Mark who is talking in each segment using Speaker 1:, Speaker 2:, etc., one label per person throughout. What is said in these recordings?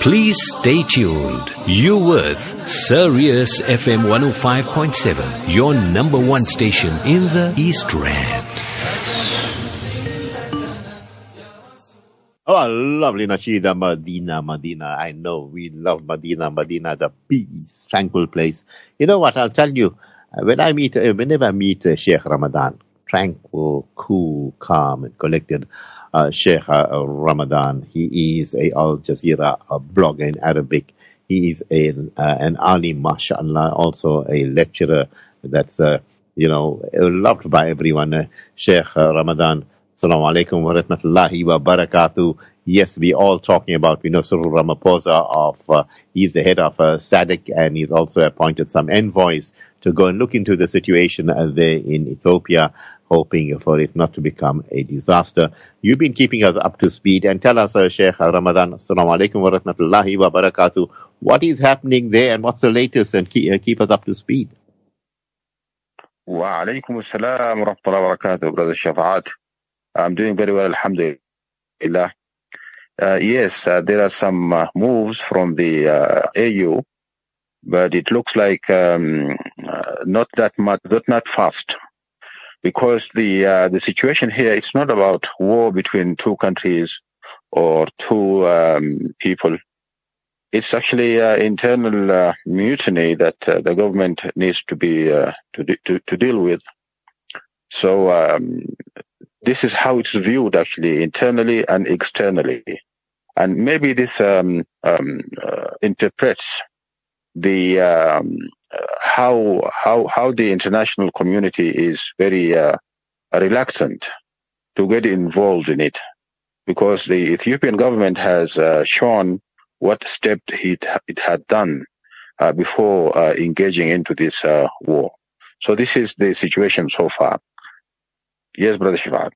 Speaker 1: Please stay tuned. You're Sirius FM 105.7, your number one station in the East Rand.
Speaker 2: Oh, lovely Nashida Medina, Medina. I know we love Medina. Medina the peace, tranquil place. You know what? I'll tell you. uh, When I meet, uh, whenever I meet uh, Sheikh Ramadan, tranquil, cool, calm, and collected, uh, Sheikh uh, Ramadan, he is a Al Jazeera blogger in Arabic. He is a, uh, an alim, mashallah, also a lecturer that's, uh, you know, loved by everyone. Sheikh Ramadan, Assalamu alaikum wa rahmatullahi wa barakatuh. Yes, we all talking about, we know Cyril Ramaphosa of, uh, he's the head of uh, SADC and he's also appointed some envoys to go and look into the situation uh, there in Ethiopia, hoping for it not to become a disaster. You've been keeping us up to speed and tell us, uh, Sheikh Ramadan, Assalamu alaikum wa rahmatullahi wa barakatuh, what is happening there and what's the latest and keep, uh, keep us up to speed.
Speaker 3: Wa alaikum assalam wa rahmatullahi wa barakatuh, brother Shafa'at. I'm doing very well, alhamdulillah. Uh, yes, uh, there are some uh, moves from the uh, AU, but it looks like um, uh, not that much, but not fast because the uh, the situation here it's not about war between two countries or two um, people. It's actually uh, internal uh, mutiny that uh, the government needs to be uh, to, de- to to deal with. So um, this is how it's viewed actually internally and externally, and maybe this um, um, uh, interprets the um, how how how the international community is very uh, reluctant to get involved in it because the Ethiopian government has uh, shown what step it it had done uh, before uh, engaging into this uh, war. So this is the situation so far. Yes, brother Shivad.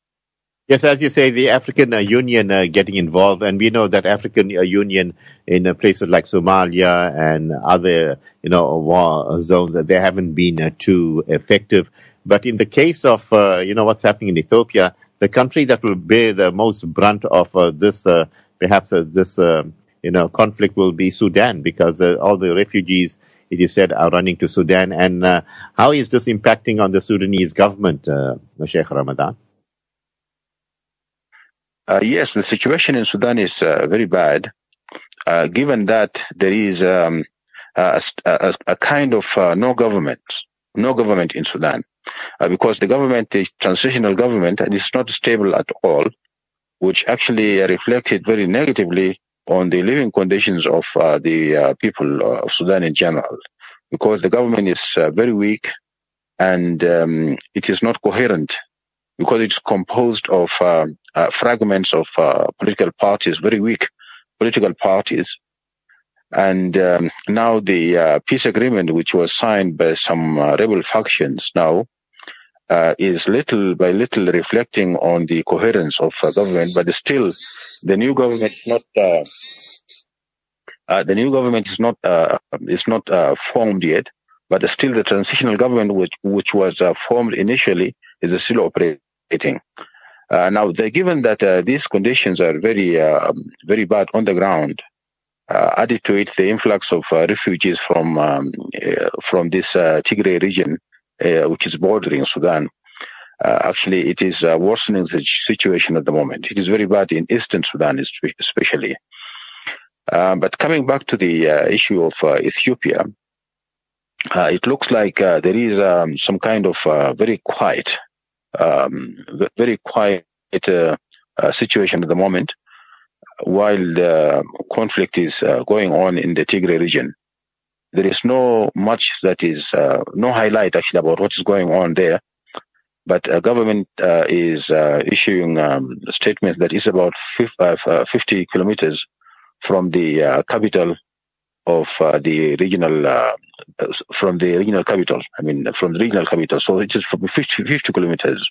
Speaker 2: Yes, as you say, the African uh, Union uh, getting involved, and we know that African uh, Union in uh, places like Somalia and other, you know, war zones, they haven't been uh, too effective. But in the case of, uh, you know, what's happening in Ethiopia, the country that will bear the most brunt of this, perhaps this, you know, conflict will be Sudan, because all the refugees, it is said, are running to Sudan. And how is this impacting on the Sudanese government, Sheikh Ramadan?
Speaker 3: Uh, yes, the situation in Sudan is uh, very bad, uh, given that there is um, a, a, a kind of no government, no government in Sudan, because the government is transitional government and it's not stable at all, which actually reflected very negatively on the living conditions of uh, the uh, people of Sudan in general, because the government is uh, very weak and um, it is not coherent because it's composed of uh, uh, fragments of uh, political parties, very weak political parties. And um, now the uh, peace agreement, which was signed by some uh, rebel factions now, uh, is little by little reflecting on the coherence of government, but still the new government is not uh, the new government is not is not formed yet, but still the transitional government, which which was formed initially, is still operating. Uh, now, given that uh, these conditions are very uh, very bad on the ground, added to it the influx of refugees from um, from this Tigray region, which is bordering Sudan. Uh, actually, it is uh, worsening the situation at the moment. It is very bad in eastern Sudan, especially. Uh, but coming back to the issue of Ethiopia, it looks like there is um, some kind of very quiet, um, very quiet uh, situation at the moment, while the conflict is uh, going on in the Tigray region. There is no much that is uh, no highlight actually about what is going on there, but uh, government uh, is uh, issuing um, a statement that is about fif- uh, f- 50 kilometers from the capital of the regional from the regional capital. I mean, from the regional capital. So it is from 50, 50 kilometers.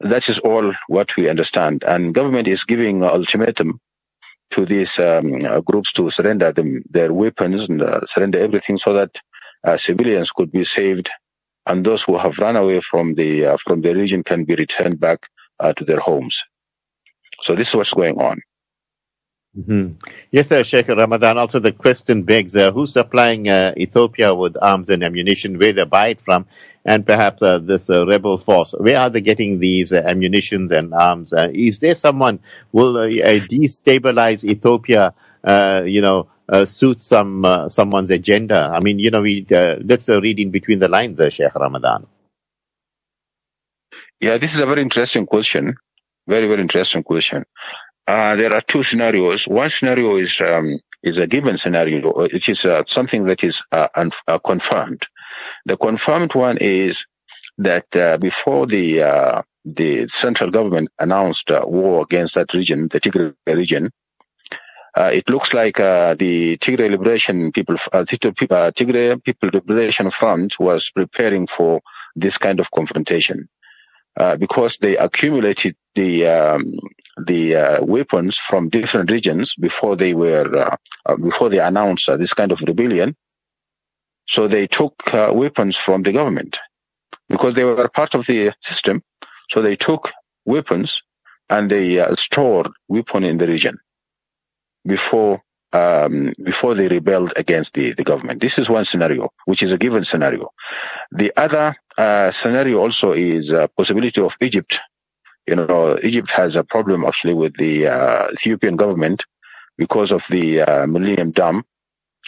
Speaker 3: That is all what we understand. And government is giving ultimatum to these um, groups to surrender them their weapons and uh, surrender everything so that uh, civilians could be saved and those who have run away from the uh, from the region can be returned back uh, to their homes. So this is what's going on.
Speaker 2: Mm-hmm. Yes, sir, Sheikh Ramadan. Also, the question begs, uh, who's supplying uh, Ethiopia with arms and ammunition, where they buy it from, and perhaps uh, this uh, rebel force, where are they getting these uh, ammunitions and arms? Uh, is there someone will destabilize Ethiopia, you know, suit some someone's agenda? I mean, you know, we let's read in between the lines, uh, Sheikh Ramadan.
Speaker 3: Yeah, this is a very interesting question. Very, very interesting question. Uh, there are two scenarios. One scenario is um, is a given scenario, which is uh, something that is uh, un- uh, confirmed. The confirmed one is that uh, before the uh, the central government announced war against that region, the Tigray region, it looks like the Tigray Liberation People Tigray People Liberation Front was preparing for this kind of confrontation. Uh, because they accumulated the um, the uh, weapons from different regions before they were uh, uh before they announced uh, this kind of rebellion. So they took weapons from the government because they were part of the system. So they took weapons and they stored weapon in the region before um, before they rebelled against the, the government. This is one scenario, which is a given scenario. The other uh, scenario also is a possibility of Egypt. You know, Egypt has a problem actually with the uh, Ethiopian government because of the uh, Millennium Dam,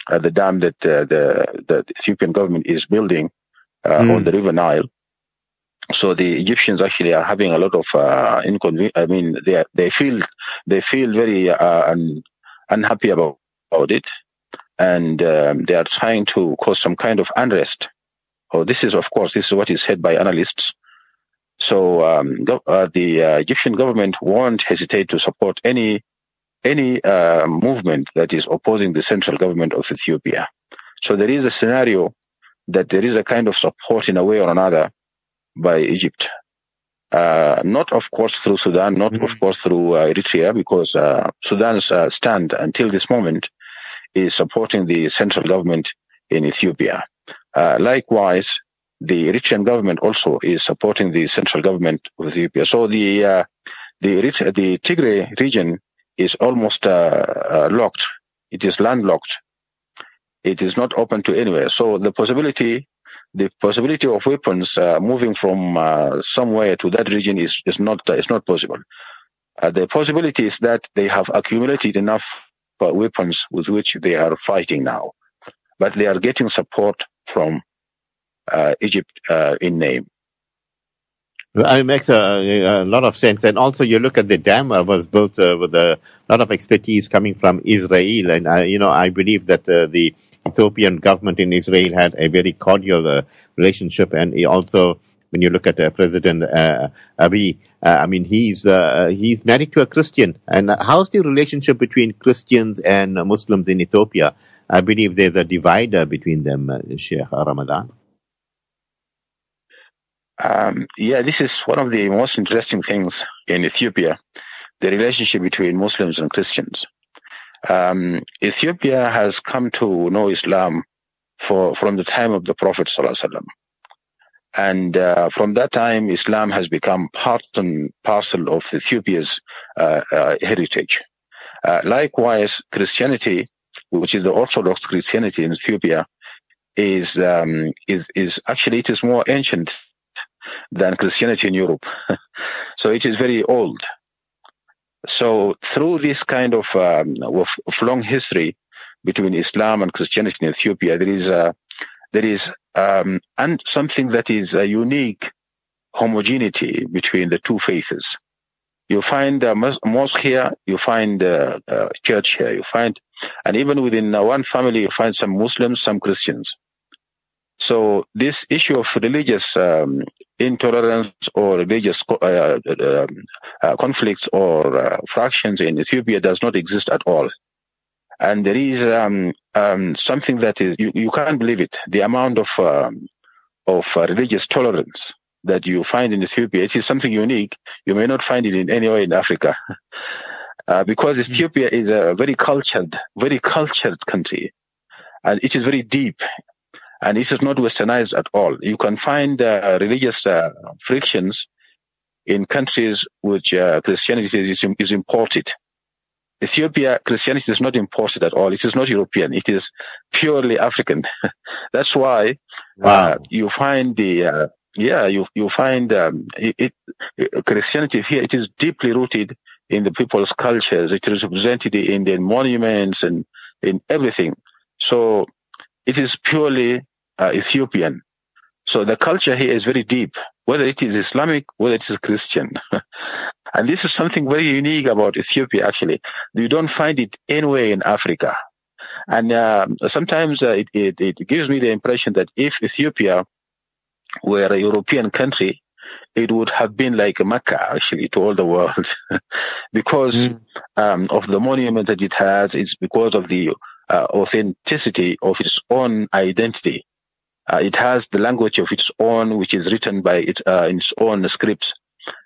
Speaker 3: uh, the dam that uh, the, the Ethiopian government is building mm. on the River Nile. So the Egyptians actually are having a lot of uh, inconvenience. I mean, they they feel they feel very uh, un- unhappy about, about it, and um, they are trying to cause some kind of unrest. Oh, this is, of course, this is what is said by analysts. So um, go, uh, the uh, Egyptian government won't hesitate to support any any uh, movement that is opposing the central government of Ethiopia. So there is a scenario that there is a kind of support in a way or another by Egypt uh, not of course through Sudan, not mm-hmm. of course through uh, Eritrea, because uh, Sudan's uh, stand until this moment is supporting the central government in Ethiopia. Uh, likewise, the Eritrean government also is supporting the central government of Ethiopia. So the uh, the the Tigray region is almost locked. It is landlocked. It is not open to anywhere. So the possibility the possibility of weapons uh, moving from uh, somewhere to that region is, is not uh, is not possible. Uh, the possibility is that they have accumulated enough uh, weapons with which they are fighting now, but they are getting support from uh, Egypt in name.
Speaker 2: It makes a, a, lot of sense. And also you look at the dam was built with a lot of expertise coming from Israel. And, you know, I believe that the Ethiopian government in Israel had a very cordial uh, relationship, and also, when you look at uh, President uh, Abiy, uh, I mean, he's uh, he's married to a Christian. And how's the relationship between Christians and Muslims in Ethiopia? I believe there's a divider between them, uh, Sheikh Ramadan.
Speaker 3: Um, yeah, this is one of the most interesting things in Ethiopia, the relationship between Muslims and Christians. Um, Ethiopia has come to know Islam for, from the time of the Prophet ﷺ. And uh, from that time, Islam has become part and parcel of Ethiopia's uh, uh, heritage. Uh, likewise, Christianity, which is the Orthodox Christianity in Ethiopia, is um, is is actually it is more ancient than Christianity in Europe. so it is very old. So through this kind of, um, of, of, long history between Islam and Christianity in Ethiopia, there is a, there is um, and something that is a unique homogeneity between the two faiths. You find a mosque here, you find a, a church here, you find, and even within one family, you find some Muslims, some Christians. So this issue of religious um, intolerance or religious uh, uh, um, uh, conflicts or uh, fractions in Ethiopia does not exist at all. And there is um, um, something that is you, you, can't believe it. The amount of um, of uh, religious tolerance that you find in Ethiopia, it is something unique. You may not find it in anywhere in Africa. Uh, because. Ethiopia is a very cultured, very cultured country, and it is very deep and it is not westernized at all. You can find uh, religious uh, frictions in countries which uh, Christianity is, is, imported. Ethiopia Christianity is not imported at all. It is not European. It is purely African. That's why wow. uh, you find the uh, yeah you you find um, it, it, Christianity here. It is deeply rooted in the people's cultures. It is represented in the monuments and in everything. So it is purely uh, Ethiopian. So the culture here is very deep, whether it is Islamic, whether it is Christian. and this is something very unique about Ethiopia, actually. You don't find it anywhere in Africa. And uh, sometimes uh, it, it, it gives me the impression that if Ethiopia were a European country, it would have been like Mecca actually to all the world because mm. um, of the monument that it has. It's because of the uh, authenticity of its own identity. Uh, it has the language of its own, which is written by it uh, in its own scripts.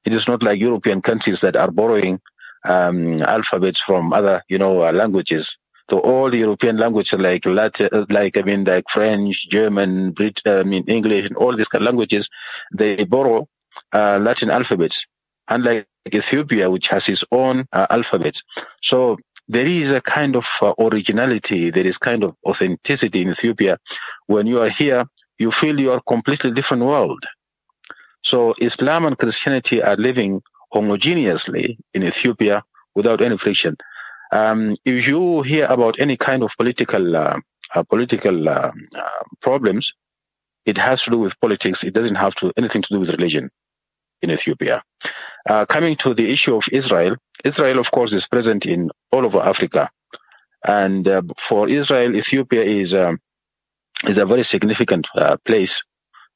Speaker 3: It is not like European countries that are borrowing um, alphabets from other, you know, uh, languages. So all the European languages like Latin, uh, like I mean, like French, German, Brit, uh, I mean English, and all these kind of languages, they borrow uh, Latin alphabets, unlike Ethiopia, which has its own uh, alphabet. So there is a kind of uh, originality, there is kind of authenticity in Ethiopia. When you are here, you feel you are completely different world. So Islam and Christianity are living homogeneously in Ethiopia without any friction. Um, if you hear about any kind of political uh, uh, political uh, uh problems, it has to do with politics. It doesn't have to anything to do with religion in Ethiopia. Uh, coming to the issue of Israel, Israel, of course, is present in all over Africa, and uh, for Israel, Ethiopia is um, is a very significant uh, place,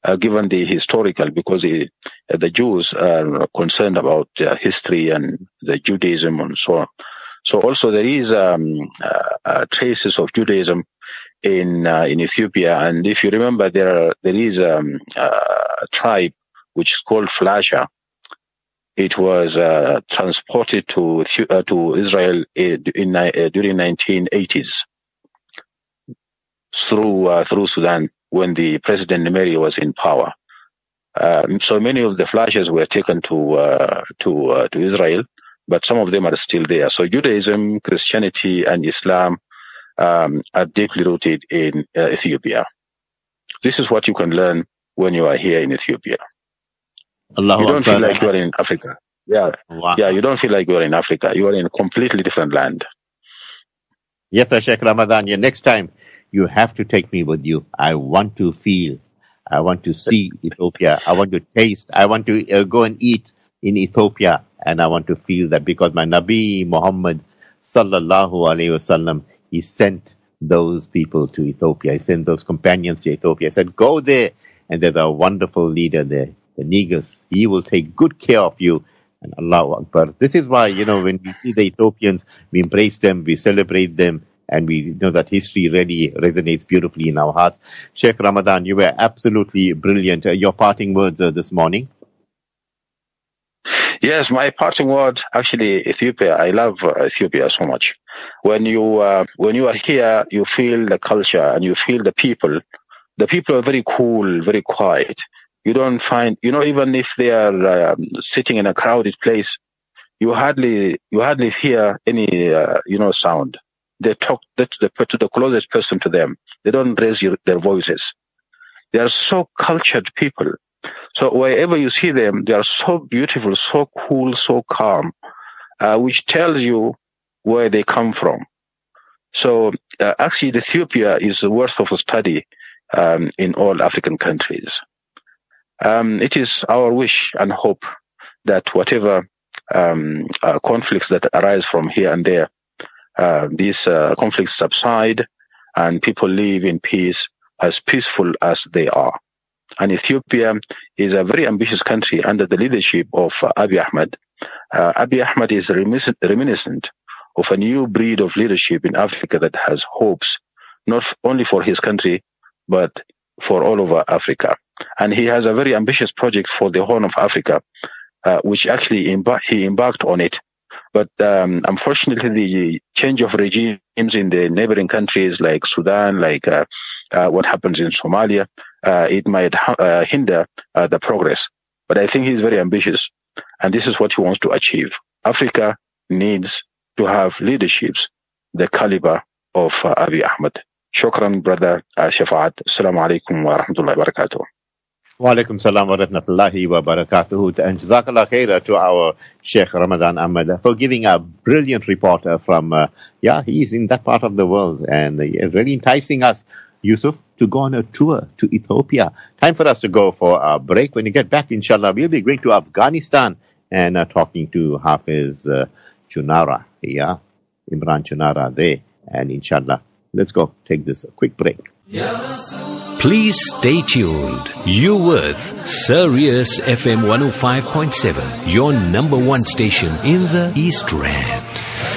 Speaker 3: uh, given the historical, because the the Jews are concerned about history and the Judaism and so on. So also there is um, uh, traces of Judaism in uh, in Ethiopia, and if you remember, there there is um, a tribe which is called Falasha. It was uh, transported to uh, to Israel in, in uh, during 1980s through uh, through Sudan when the President Nimeri was in power. Um, so many of the Falashas were taken to uh, to uh, to Israel, but some of them are still there. So Judaism, Christianity, and Islam um, are deeply rooted in Ethiopia. This is what you can learn when you are here in Ethiopia. Allahu you don't Akbar. feel like you are in Africa. Yeah. Wow. Yeah, you don't feel like you are in Africa. You are in a completely different land.
Speaker 2: Yes, sir, Sheikh Ramadan. Yeah, next time you have to take me with you. I want to feel. I want to see Ethiopia. I want to taste. I want to uh, go and eat in Ethiopia. And I want to feel that because my Nabi Muhammad sallallahu alayhi wasallam, he sent those people to Ethiopia. He sent those companions to Ethiopia. He said, go there. And there's a wonderful leader there the Negus. He will take good care of you. And Allah Akbar. This is why, you know, when we see the Ethiopians, we embrace them, we celebrate them, and we know that history really resonates beautifully in our hearts. Sheikh Ramadan, you were absolutely brilliant. Uh, your parting words uh, this morning?
Speaker 3: Yes, my parting word, actually, Ethiopia. I love uh, Ethiopia so much. When you, uh, when you are here, you feel the culture and you feel the people. The people are very cool, very quiet you don't find, you know, even if they are um, sitting in a crowded place, you hardly, you hardly hear any, uh, you know, sound. They talk to the, to the closest person to them. They don't raise your, their voices. They are so cultured people. So wherever you see them, they are so beautiful, so cool, so calm, uh, which tells you where they come from. So uh, actually, Ethiopia is worth of a study um, in all African countries. Um, it is our wish and hope that whatever um, uh, conflicts that arise from here and there, uh, these uh, conflicts subside and people live in peace as peaceful as they are. And Ethiopia is a very ambitious country under the leadership of uh, Abiy Ahmed. Uh, Abiy Ahmed is reminiscent of a new breed of leadership in Africa that has hopes, not only for his country, but for all over Africa. And he has a very ambitious project for the Horn of Africa, uh, which actually he embarked on it. But um, unfortunately, the change of regimes in the neighboring countries like Sudan, like uh, uh, what happens in Somalia, uh, it might ha- uh, hinder uh, the progress. But I think he's very ambitious, and this is what he wants to achieve. Africa needs to have leaderships the caliber of Abiy Ahmed. Shukran, brother uh. Assalamu alaikum wa rahmatullahi wa barakatuh.
Speaker 2: Wa alaikum salam wa rahmatullahi wa barakatuh. And jazakallah khair to our Sheikh Ramadan Ahmed for giving a brilliant report uh, from, uh, yeah, he's in that part of the world and really enticing us, Yusuf, to go on a tour to Ethiopia. Time for us to go for a break. When you get back, inshallah, we'll be going to Afghanistan and uh, talking to Hafiz uh, Chunara, yeah, Imran Chunara there. And inshallah, let's go take this quick break.
Speaker 1: Please stay tuned. You with Sirius FM 105.7, your number one station in the East Rand.